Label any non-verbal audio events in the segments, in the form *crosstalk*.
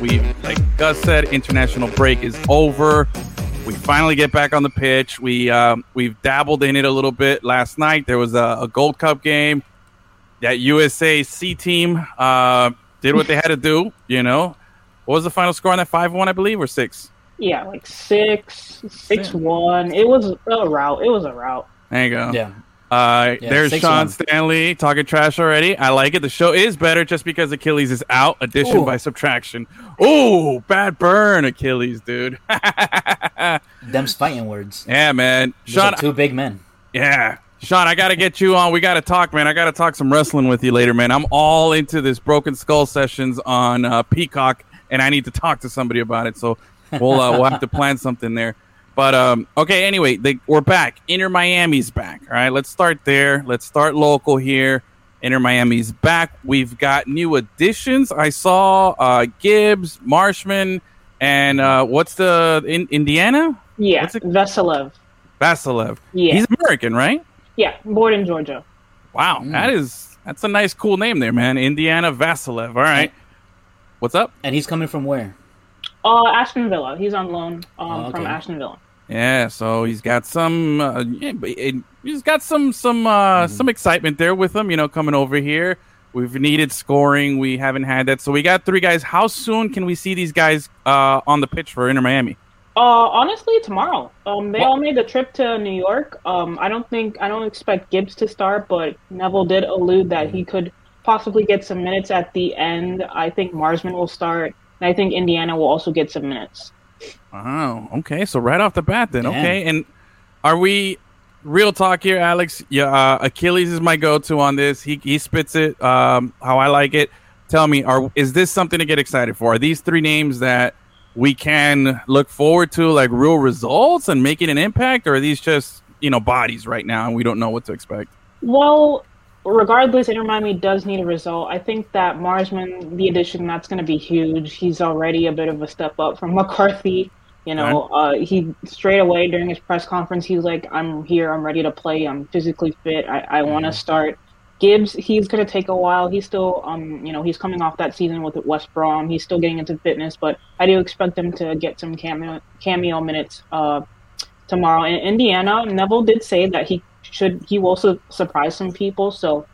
We, like Gus said, international break is over. We finally get back on the pitch. We um, we've dabbled in it a little bit last night. There was a, a Gold Cup game. That USA C team uh, did what they had to do. You know, what was the final score on that? Five one, I believe, or six? Yeah, like six, six one. It was a route. It was a route. There you go. Yeah. Uh, Yeah, there's Sean one. Stanley talking trash already. I like it. The show is better just because Achilles is out. Addition Ooh. by subtraction. Ooh, bad burn, Achilles, dude. *laughs* Them's fighting words. yeah, man. Those Sean, two big men. yeah. Sean, I got to get you on. We got to talk, man. I got to talk some wrestling with you later, man. I'm all into this Broken Skull sessions on uh, Peacock, and I need to talk to somebody about it. So we'll uh, we'll have to plan something there. But um, okay, anyway, they, we're back. Inter Miami's back. All right, let's start there. Let's start local here. Inter Miami's back. We've got new additions. I saw uh, Gibbs, Marsman, and uh, what's the in Indiana? Yeah, What's it- Vassilev. Vassilev. Yeah. He's American, right? Yeah, born in Georgia. Wow, Mm. that is that's a nice, cool name there, man. Indiana Vassilev. All right, what's up? And he's coming from where? Uh, Aston Villa. He's on loan um, Oh, okay. from Aston Villa. Yeah, so he's got some, uh, yeah, but it- he's got some some uh, Mm-hmm. some excitement there with him. You know, coming over here. We've needed scoring. We haven't had that, so we got three guys. How soon can we see these guys uh, on the pitch for Inter Miami? Uh, honestly, tomorrow. Um, they What? all made the trip to New York. Um, I don't think I don't expect Gibbs to start, but Neville did allude that he could possibly get some minutes at the end. I think Marsman will start, and I think Indiana will also get some minutes. Oh, okay. So right off the bat, then, Damn. okay. And are we real talk here, Alex? Yeah, uh, Achilles is my go-to on this. He he spits it um, how I like it. Tell me, are is this something to get excited for? Are these three names that we can look forward to, like real results and making an impact, or are these just you know bodies right now and we don't know what to expect? Well, regardless, Inter Miami does need a result. I think that Marsman, the addition, that's going to be huge. He's already a bit of a step up from *laughs* McCarthy. You know, uh, he straight away during his press conference, he's like, "I'm here. I'm ready to play. I'm physically fit. I, I want to start." Gibbs, he's going to take a while. He's still, um, you know, he's coming off that season with West Brom. He's still getting into fitness, but I do expect him to get some cameo cameo minutes uh, tomorrow. In Indiana, Neville did say that he should he will su- surprise some people. So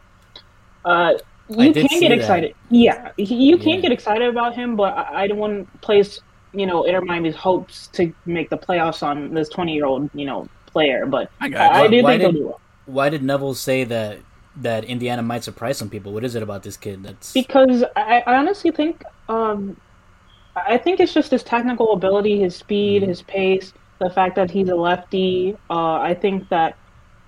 uh, you can see get that. excited. Yeah, he- you can Yeah. get excited about him, but I, I don't want to place you know Inter Miami's hopes to make the playoffs on this twenty year old you know player. But I I, I do Why think he'll did- do well. Why did Neville say that that Indiana might surprise some people? What is it about this kid that's because I, I honestly think um, I think it's just his technical ability, his speed, his pace, the fact that he's a lefty. Uh, I think that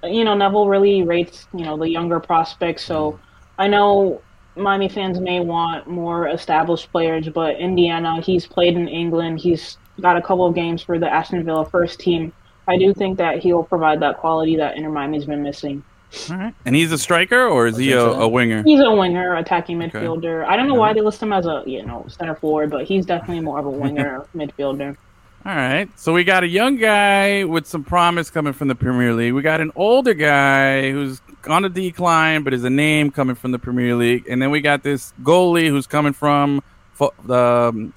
you know Neville really rates you know the younger prospects. So I know Miami fans may want more established players, but Indiana, he's played in England. He's got a couple of games for the Aston Villa first team. I do think that he'll provide that quality that Inter Miami's been missing. All right. And he's a striker or is he a, a winger? He's a winger, attacking Okay. midfielder. I don't know why they list him as a you know center forward, but he's definitely more of a *laughs* winger midfielder. All right. So we got a young guy with some promise coming from the Premier League. We got an older guy who's on a decline, but is a name coming from the Premier League. And then we got this goalie who's coming from fo- the um,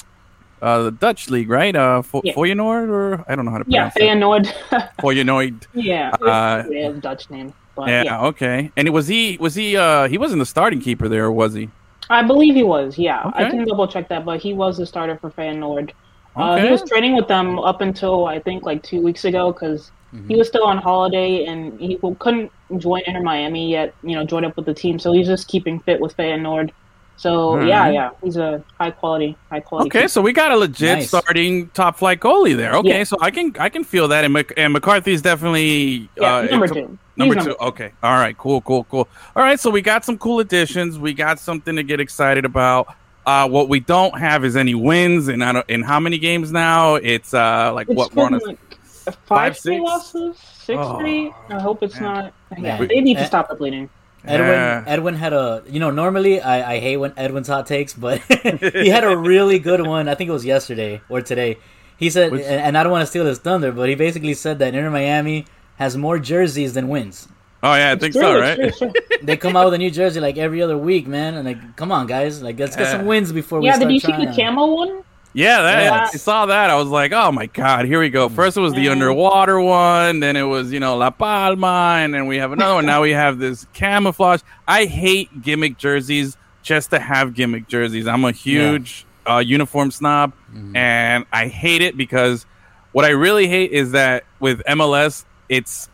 uh, the Dutch league, right? Uh, Fo- Yeah. Feyenoord, or I don't know how to Yeah, pronounce it. Feyenoord. *laughs* Feyenoord. yeah, Uh, yeah, Dutch name, Yeah, yeah. Okay. And it was he? Was he? Uh, he wasn't the starting keeper there, or was he? I believe he was. Yeah, I can double check that, but he was the starter for Feyenoord. Uh, Okay. he was training with them up until I think like two weeks ago because Mm-hmm. he was still on holiday and he couldn't join Inter Miami yet. You know, join up with the team, so he's just keeping fit with Feyenoord. So All yeah, yeah, he's a high quality, high quality. Okay, so we got a legit Nice. starting top flight goalie there. Okay, Yeah. so I can I can feel that, and Mc, and McCarthy's definitely Yeah, uh, number two. Number He's two. Okay. All right. Cool. Cool. Cool. All right. So we got some cool additions. We got something to get excited about. Uh, what we don't have is any wins, and in how many games now? It's uh like It's what we're on a- like five, five, three six? losses, six Oh, three. I hope it's man. not. Yeah, Man. they need to stop the bleeding. Edwin Yeah. Edwin had a you know normally I, I hate when Edwin's hot takes, but *laughs* he had a really good one. I think it was yesterday or today. He said, Which- and, and I don't want to steal his thunder, but he basically said that Inter Miami has more jerseys than wins. Oh yeah, I think True, so, right? true, true. They come out with a new jersey like every other week, man. And like, come on, guys, like let's get Yeah. some wins before we Yeah, start did you see the camo one? Yeah, that Yeah. I saw that. I was like, oh my god, here we go. First it was the underwater one, then it was you know La Palma, and then we have another one. Now we have this camouflage. I hate gimmick jerseys just to have gimmick jerseys. I'm a huge uh, uniform snob, and I hate it because what I really hate is that with MLS, it's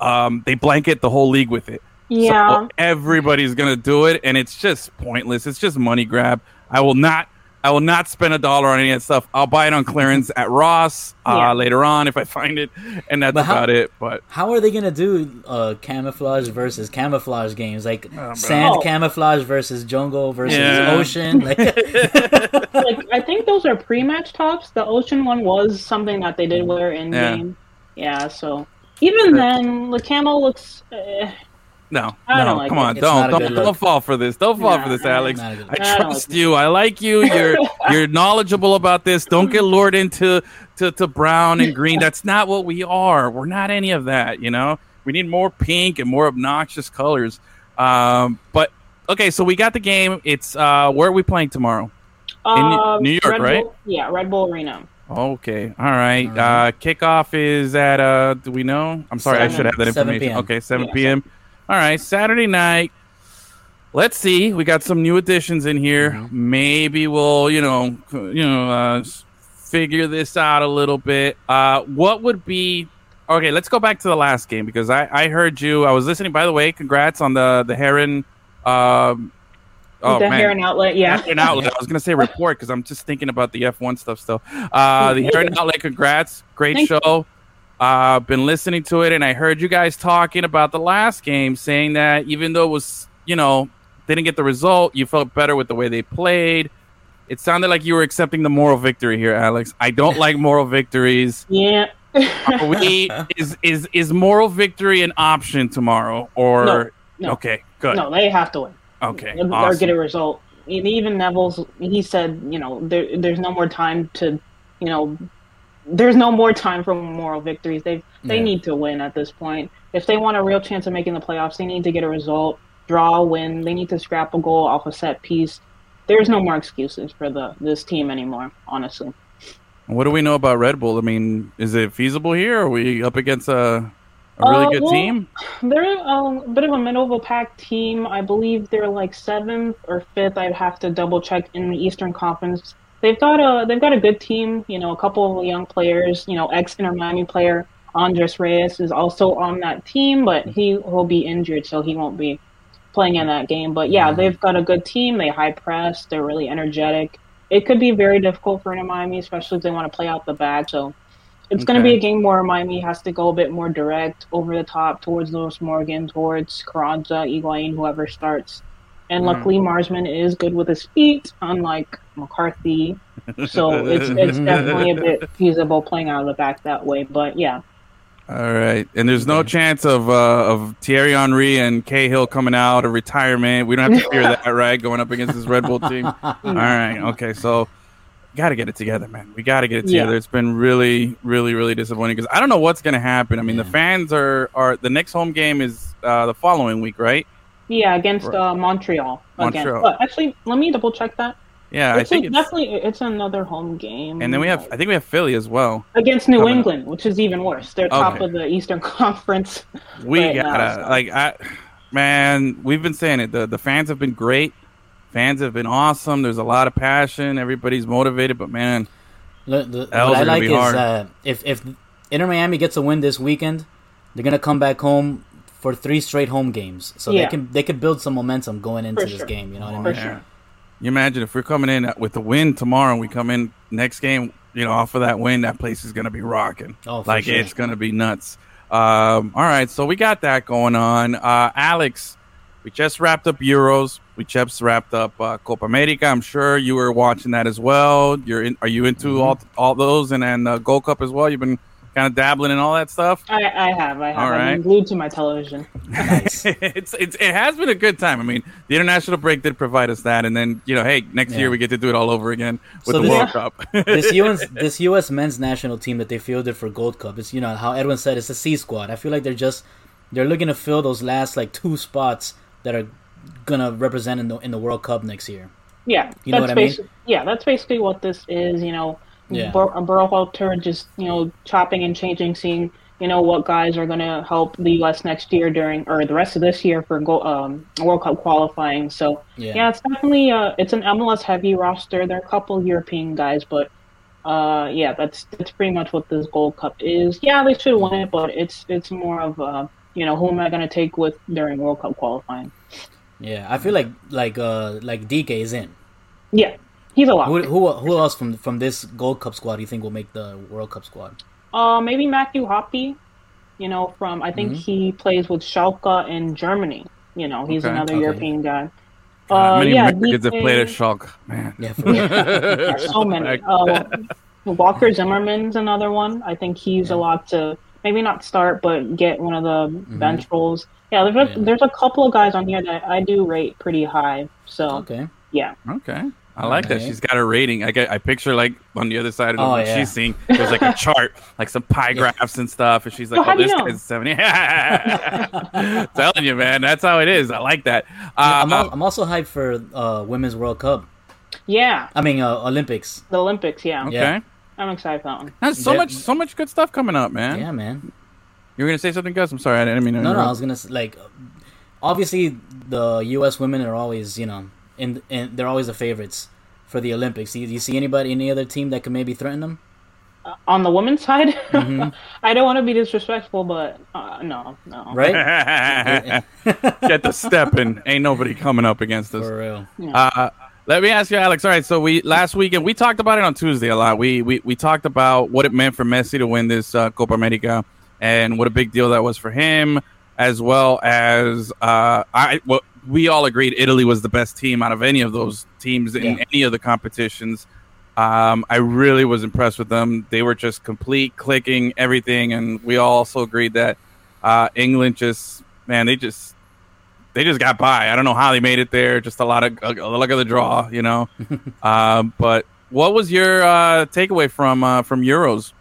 um, they blanket the whole league with it. Yeah. So everybody's gonna do it, and it's just pointless. It's just money grab. I will not. I will not spend a dollar on any of that stuff. I'll buy it on clearance at Ross uh, Yeah. later on if I find it, and that's how- about it. But How are they gonna do uh, camouflage versus camouflage games like sand Oh. camouflage versus jungle versus Yeah. ocean? *laughs* Like, like I think those are pre-match tops. The ocean one was something that they did wear in Yeah. game. Yeah. So even then, the camo looks. Uh, no, I no, don't like come it. on, It's don't don't, don't fall for this. Don't fall Nah, for this, Alex. not a good I look. I trust you. I like you. You're *laughs* you're knowledgeable about this. Don't get *laughs* lured into to, to brown and green. That's not what we are. We're not any of that. You know, we need more pink and more obnoxious colors. Um, but okay, so we got the game. It's uh, where are we playing tomorrow? uh, New York, Red right? Bull, yeah, Red Bull Arena. Okay, all right. All right. Uh, kickoff is at uh, do we know? I'm sorry, I should have that 7 information. p.m. Okay, 7 Yeah, p.m. All right, Saturday night. Let's see. We got some new additions in here. Mm-hmm. Maybe we'll, you know, you know, uh, s- figure this out a little bit. Uh, what would be? Okay, let's go back to the last game because I, I heard you. I was listening. By the way, congrats on the the Heron. Um, oh the man, Heron Outlet. Yeah. Heron Outlet. I was gonna say *laughs* report because I'm just thinking about the F1 stuff still. Uh, the Heron Outlet. Congrats, great Thank show. Uh, been listening to it, and I heard you guys talking about the last game, saying that even though it was, you know, didn't get the result, you felt better with the way they played. It sounded like you were accepting the moral victory here, Alex. I don't like moral victories. Yeah. Are we *laughs* is is is moral victory an option tomorrow or No, no. okay, good. no, they have to win. Okay, or awesome. get a result. And even Neville's, he said, you know, there, there's no more time to, you know, there's no more time for moral victories. They they Yeah. need to win at this point. If they want a real chance of making the playoffs, they need to get a result, draw, win. They need to scrap a goal off a set piece. There's no more excuses for the this team anymore. Honestly, What do we know about Red Bull? I mean, is it feasible here? Are we up against a, a really Uh, good well, team? they're a bit of a middle of a pack team. I believe they're like seventh or fifth. I'd have to double check in the Eastern Conference. They've got a they've got a good team. You know, a couple of young players. You know, ex Inter Miami player Andres Reyes is also on that team, but he will be injured, so he won't be playing in that game. But yeah, they've got a good team. They high press. They're really energetic. It could be very difficult for Inter Miami, especially if they want to play out the back. So it's going to be a game where Miami has to go a bit more direct, over the top, towards Lewis Morgan, towards Carranza, Higuain, whoever starts. And luckily, Marsman is good with his feet, unlike McCarthy. So it's *laughs* it's definitely a bit feasible playing out of the back that way. But yeah, All right, and there's no chance of uh, of Thierry Henry and Cahill coming out of retirement. We don't have to fear *laughs* that, right? Going up against this Red Bull team. *laughs* All right, okay, so got to get it together, man. We got to get it Yeah. together. It's been really, really, really disappointing because I don't know what's going to happen. I mean, the fans are are the next home game is uh, the following week, right? yeah, against Right. uh, Montreal again. But actually, let me double check that. Yeah, I think a- it's. definitely it's another home game. And then we have, I think we have Philly as well. against New coming up. England, which is even worse. They're top of the Eastern *laughs* Conference. We right gotta so. like I man, we've been saying it. The the fans have been great. Fans have been awesome. There's a lot of passion. Everybody's motivated, but man, The, the, L's what I are gonna like be is hard. uh, if if Inter Miami gets a win this weekend, they're gonna come back home for three straight home games, so Yeah. they can they can build some momentum going into For this sure. game. You know what I For mean? sure. You imagine if we're coming in with the win tomorrow and we come in next game, you know, off of that win, that place is going to be rocking. Oh, like sure. it's going to be nuts. Um, all right, so we got that going on. Uh, Alex, we just wrapped up Euros. We just wrapped up uh, Copa America. I'm sure you were watching that as well. You're in, are you into Mm-hmm. all all those and then uh, Gold Cup as well? You've been kind of dabbling in all that stuff. I, I have, I have. All I've right. been glued to my television. *laughs* Nice. it's, it's it has been a good time. I mean, the international break did provide us that, and then you know, hey, next Yeah. year we get to do it all over again with So the this- World Cup. this *laughs* US this US men's national team that they fielded for Gold Cup. It's you know how Edwin said it's a C squad. I feel like they're just they're looking to fill those last like two spots that are gonna represent in the in the World Cup next year. Yeah, You know what I mean? Yeah, that's basically what this is. You know, Yeah. Bur- Berhalter just you know chopping and changing, seeing you know what guys are going to help the U.S. next year during or the rest of this year for go, um, World Cup qualifying. So Yeah. yeah, it's definitely uh, it's an MLS heavy roster. There are a couple European guys, but uh, yeah, that's that's pretty much what this Gold Cup is. Yeah, they should win it, but it's it's more of uh, you know who am I going to take with during World Cup qualifying? Yeah, I feel like like uh like Dike is in. Yeah, he's a lot. Who who who else from from this Gold Cup squad do you think will make the World Cup squad? Uh, maybe Matthew Hoppe. You know, from I Mm-hmm. think he plays with Schalke in Germany. You know, he's Okay. another Okay. European guy. Uh, Uh, many yeah, Mexicans have played at Schalke, man. Yeah, for *laughs* real. So many. *laughs* Uh, Walker Zimmerman's another one. I think he's a lot to maybe not start, but get one of the bench roles. Yeah, there's a, Mm-hmm. Yeah. there's a couple of guys on here that I do rate pretty high. So okay. yeah, Okay. I like that. She's got a rating. I get, I picture like on the other side of Oh, what yeah. she's seeing. There's like a *laughs* chart, like some pie graphs and stuff, and she's like, Oh, "Oh, this know? guy's 70. *laughs* Telling you, man, that's how it is. I like that. Uh, I'm, al- I'm also hyped for uh Women's World Cup. yeah, I mean uh, Olympics. the Olympics. Yeah, okay. yeah. I'm excited for that one. That's so That- much, so much good stuff coming up, man. Yeah, man. You were gonna say something, Gus? I'm sorry, I didn't mean to. No, no, I interrupt. was gonna s- like, obviously the U.S. women are always, you know, in, in they're always the favorites for the Olympics. Do you, do you see anybody, any other team that could maybe threaten them? On the women's side, *laughs* Mm-hmm. I don't want to be disrespectful, but uh, no, no. Right? *laughs* Get the step in. Ain't nobody coming up against us. For real. Uh, let me ask you, Alex. All right, so we last weekend we talked about it on Tuesday a lot. We we, we talked about what it meant for Messi to win this uh, Copa America and what a big deal that was for him, as well as uh, I what we all agreed Italy was the best team out of any of those teams in Yeah. any of the competitions. Um, I really was impressed with them. They were just complete clicking everything, and we all also agreed that uh, England just man, they just they just got by. I don't know how they made it there. Just a lot of a, a luck of the draw, you know. *laughs* um, but what was your uh, takeaway from uh, from Euros?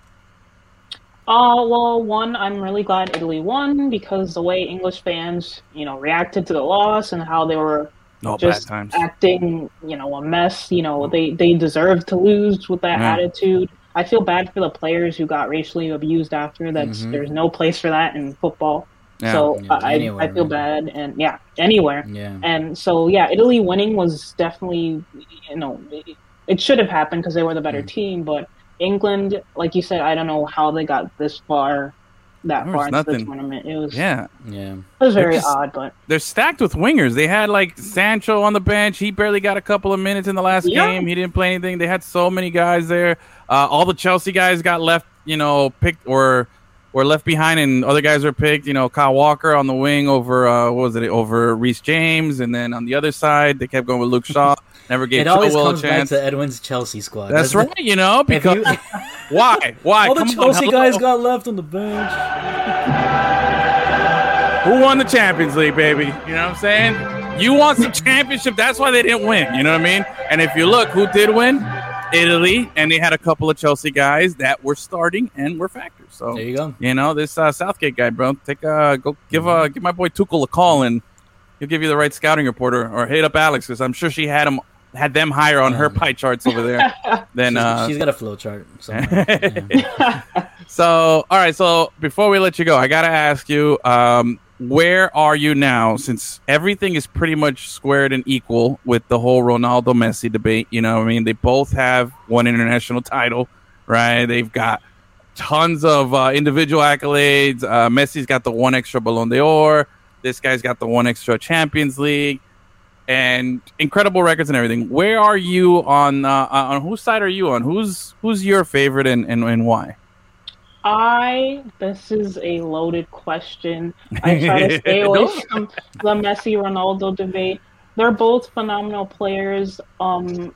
Uh, well, one, I'm really glad Italy won because the way English fans, you know, reacted to the loss and how they were No just times. acting, you know, a mess. You know, they they deserved to lose with that Yeah. attitude. I feel bad for the players who got racially abused after. That's Mhm. there's no place for that in football. Yeah. So Yeah, I anywhere, I feel man. bad, and yeah, anywhere. Yeah. And so, yeah, Italy winning was definitely, you know, it, it should have happened because they were the Mm. better team. But England, like you said, I don't know how they got this far, that far was into the tournament. It was, Yeah, Yeah. it was very just- odd, but they're stacked with wingers. They had like Sancho on the bench. He barely got a couple of minutes in the last Yeah. game. He didn't play anything. They had so many guys there. Uh, all the Chelsea guys got left, you know, picked or or left behind, and other guys were picked. You know, Kyle Walker on the wing over uh, what was it over Reece James, and then on the other side they kept going with Luke Shaw. Never gave It always Chilwell comes a back to Edwin's Chelsea squad. That's right. it? You know, because you- *laughs* why? Why? all the Come Chelsea hello. guys got left on the bench. Who won the Champions League, baby? You know what I'm saying? You want some championship. That's why they didn't win. You know what I mean? And if you look, who did win? Italy, and they had a couple of Chelsea guys that were starting and were factors. So There you go. you know this uh, Southgate guy, bro. Take a go give uh, give my boy Tuchel a call, and he'll give you the right scouting reporter, or hit up Alex because I'm sure she had him had them higher on her pie charts over there. *laughs* than She's, uh, she's got a flow chart. somewhere. *laughs* So, all right. So, before we let you go, I got to ask you, um, where are you now? Since everything is pretty much squared and equal with the whole Ronaldo Messi debate, you know, I mean, they both have one international title, right? They've got tons of uh, individual accolades. Uh, Messi's got the one extra Ballon d'Or. This guy's got the one extra Champions League, and incredible records and everything. Where are you on? Uh, on whose side are you on? Who's who's your favorite and, and, and why? I this is a loaded question. I try to stay *laughs* away from the Messi Ronaldo debate. They're both phenomenal players. Um,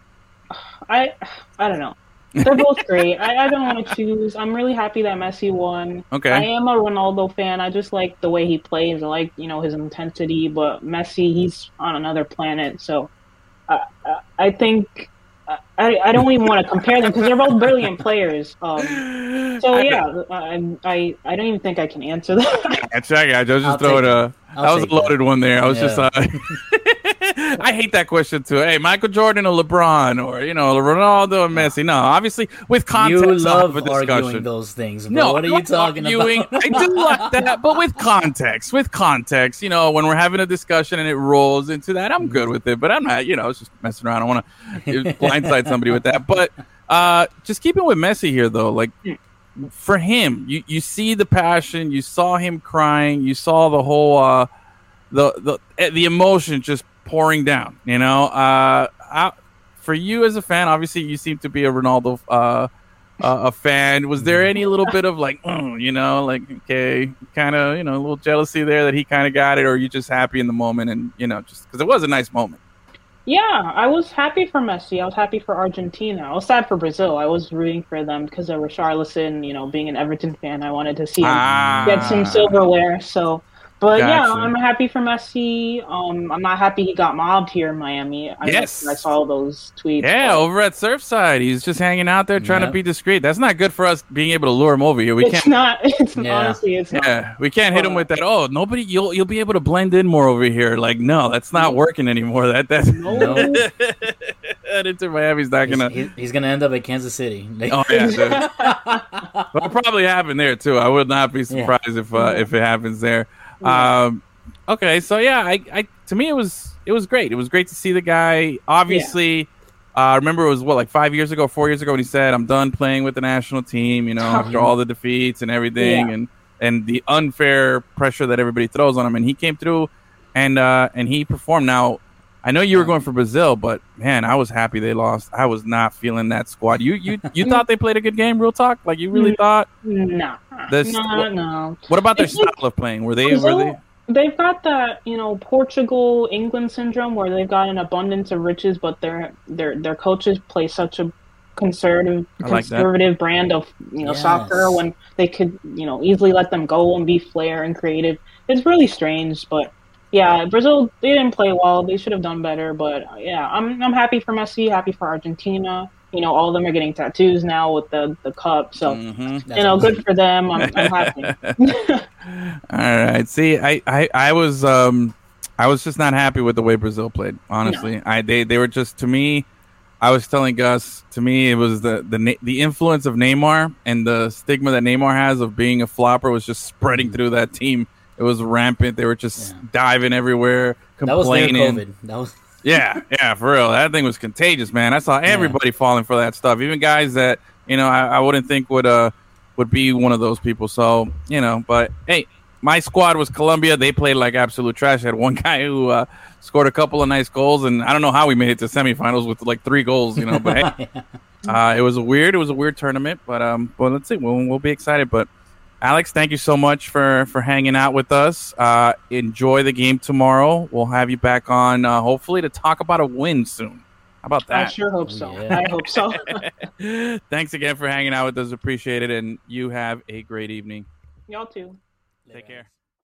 I I don't know. They're both *laughs* great. I, I don't want to choose. I'm really happy that Messi won. Okay. I am a Ronaldo fan. I just like the way he plays. I like you know his intensity. But Messi, he's on another planet. So uh, uh, I think I, I don't even want to compare them because they're both brilliant players. Um, so I- yeah, I, I I don't even think I can answer that. I check. I was just I'll throwing take a. I'll That was a take loaded one there. I was just. Uh, *laughs* I hate that question too. Hey, Michael Jordan or LeBron or you know Ronaldo or Messi? No, obviously with context. You love arguing those things. Bro. No, what are you talking arguing. about? I do like *laughs* that, but with context. With context, you know, when we're having a discussion and it rolls into that, I'm good with it. But I'm not, you know, it's just messing around. I want to blindside somebody with that. But uh just keeping with Messi here, though, like for him, you you see the passion, you saw him crying, you saw the whole uh the the eh, the emotion just pouring down. You know, uh, I, for you as a fan, obviously you seem to be a Ronaldo uh, uh, a fan. Was there any little bit of like, mm, you know, like okay, kind of you know a little jealousy there that he kind of got it, or are you just happy in the moment and you know just because it was a nice moment? Yeah, I was happy for Messi. I was happy for Argentina. I was sad for Brazil. I was rooting for them because of Richarlison. You know, being an Everton fan, I wanted to see him Ah. get some silverware. So, but yeah, I'm happy for Messi. Um, I'm not happy he got mobbed here in Miami. I, Yes. I saw those tweets. Yeah, but over at Surfside, he's just hanging out there trying to be discreet. That's not good for us being able to lure him over here. We it's can't. not. *laughs* It's Yeah. honestly, it's not. Yeah, we can't hit him with that. Oh, nobody, you'll you'll be able to blend in more over here. Like, no, that's not working anymore. That that's No. No. *laughs* that Inter Miami's not He's, gonna. he- he's gonna end up at Kansas City. Like- *laughs* Oh yeah, dude. That'll probably happen there too. I would not be surprised if uh, if it happens there. Um, okay, so yeah, I, I to me it was it was great. It was great to see the guy. Obviously, uh, I remember it was what like five years ago, four years ago when he said, "I'm done playing with the national team." You know, after all the defeats and everything, Yeah. and and the unfair pressure that everybody throws on him, and he came through, and uh, and he performed. Now, I know you were going for Brazil, but man, I was happy they lost. I was not feeling that squad. You you *laughs* you thought they played a good game, real talk? Like you really Mm. thought? No, This- no, no. What about their It's like- style of playing? Were they were they? They've got that, you know, Portugal England syndrome where they've got an abundance of riches, but their their their coaches play such a conservative I like that. conservative brand of you know Yes. soccer when they could you know easily let them go and be flair and creative. It's really strange, but yeah, Brazil they didn't play well. They should have done better, but uh, yeah, I'm I'm happy for Messi, happy for Argentina. You know, all of them are getting tattoos now with the the cup, so Mhm. You know, awesome. good for them. I'm, I'm happy. *laughs* All right. See, I, I, I was um I was just not happy with the way Brazil played. Honestly, I they they were just to me. I was telling Gus. To me, it was the the the influence of Neymar and the stigma that Neymar has of being a flopper was just spreading through that team. It was rampant. They were just Yeah. diving everywhere, That was complaining. That was *laughs* Yeah, yeah, for real. That thing was contagious, man. I saw everybody falling for that stuff, even guys that you know I, I wouldn't think would uh would be one of those people. So you know, but hey, my squad was Colombia. They played like absolute trash. I had one *laughs* guy who uh, scored a couple of nice goals, and I don't know how we made it to semifinals with like three goals. You know, but hey, *laughs* uh, it was a weird, it was a weird tournament. But um, but let's see, we'll, we'll be excited. But Alex, thank you so much for for hanging out with us. Uh, enjoy the game tomorrow. We'll have you back on, uh, hopefully, to talk about a win soon. How about that? I sure hope so. Yeah. I hope so. *laughs* *laughs* Thanks again for hanging out with us. Appreciate it, and you have a great evening. Y'all too. Take care.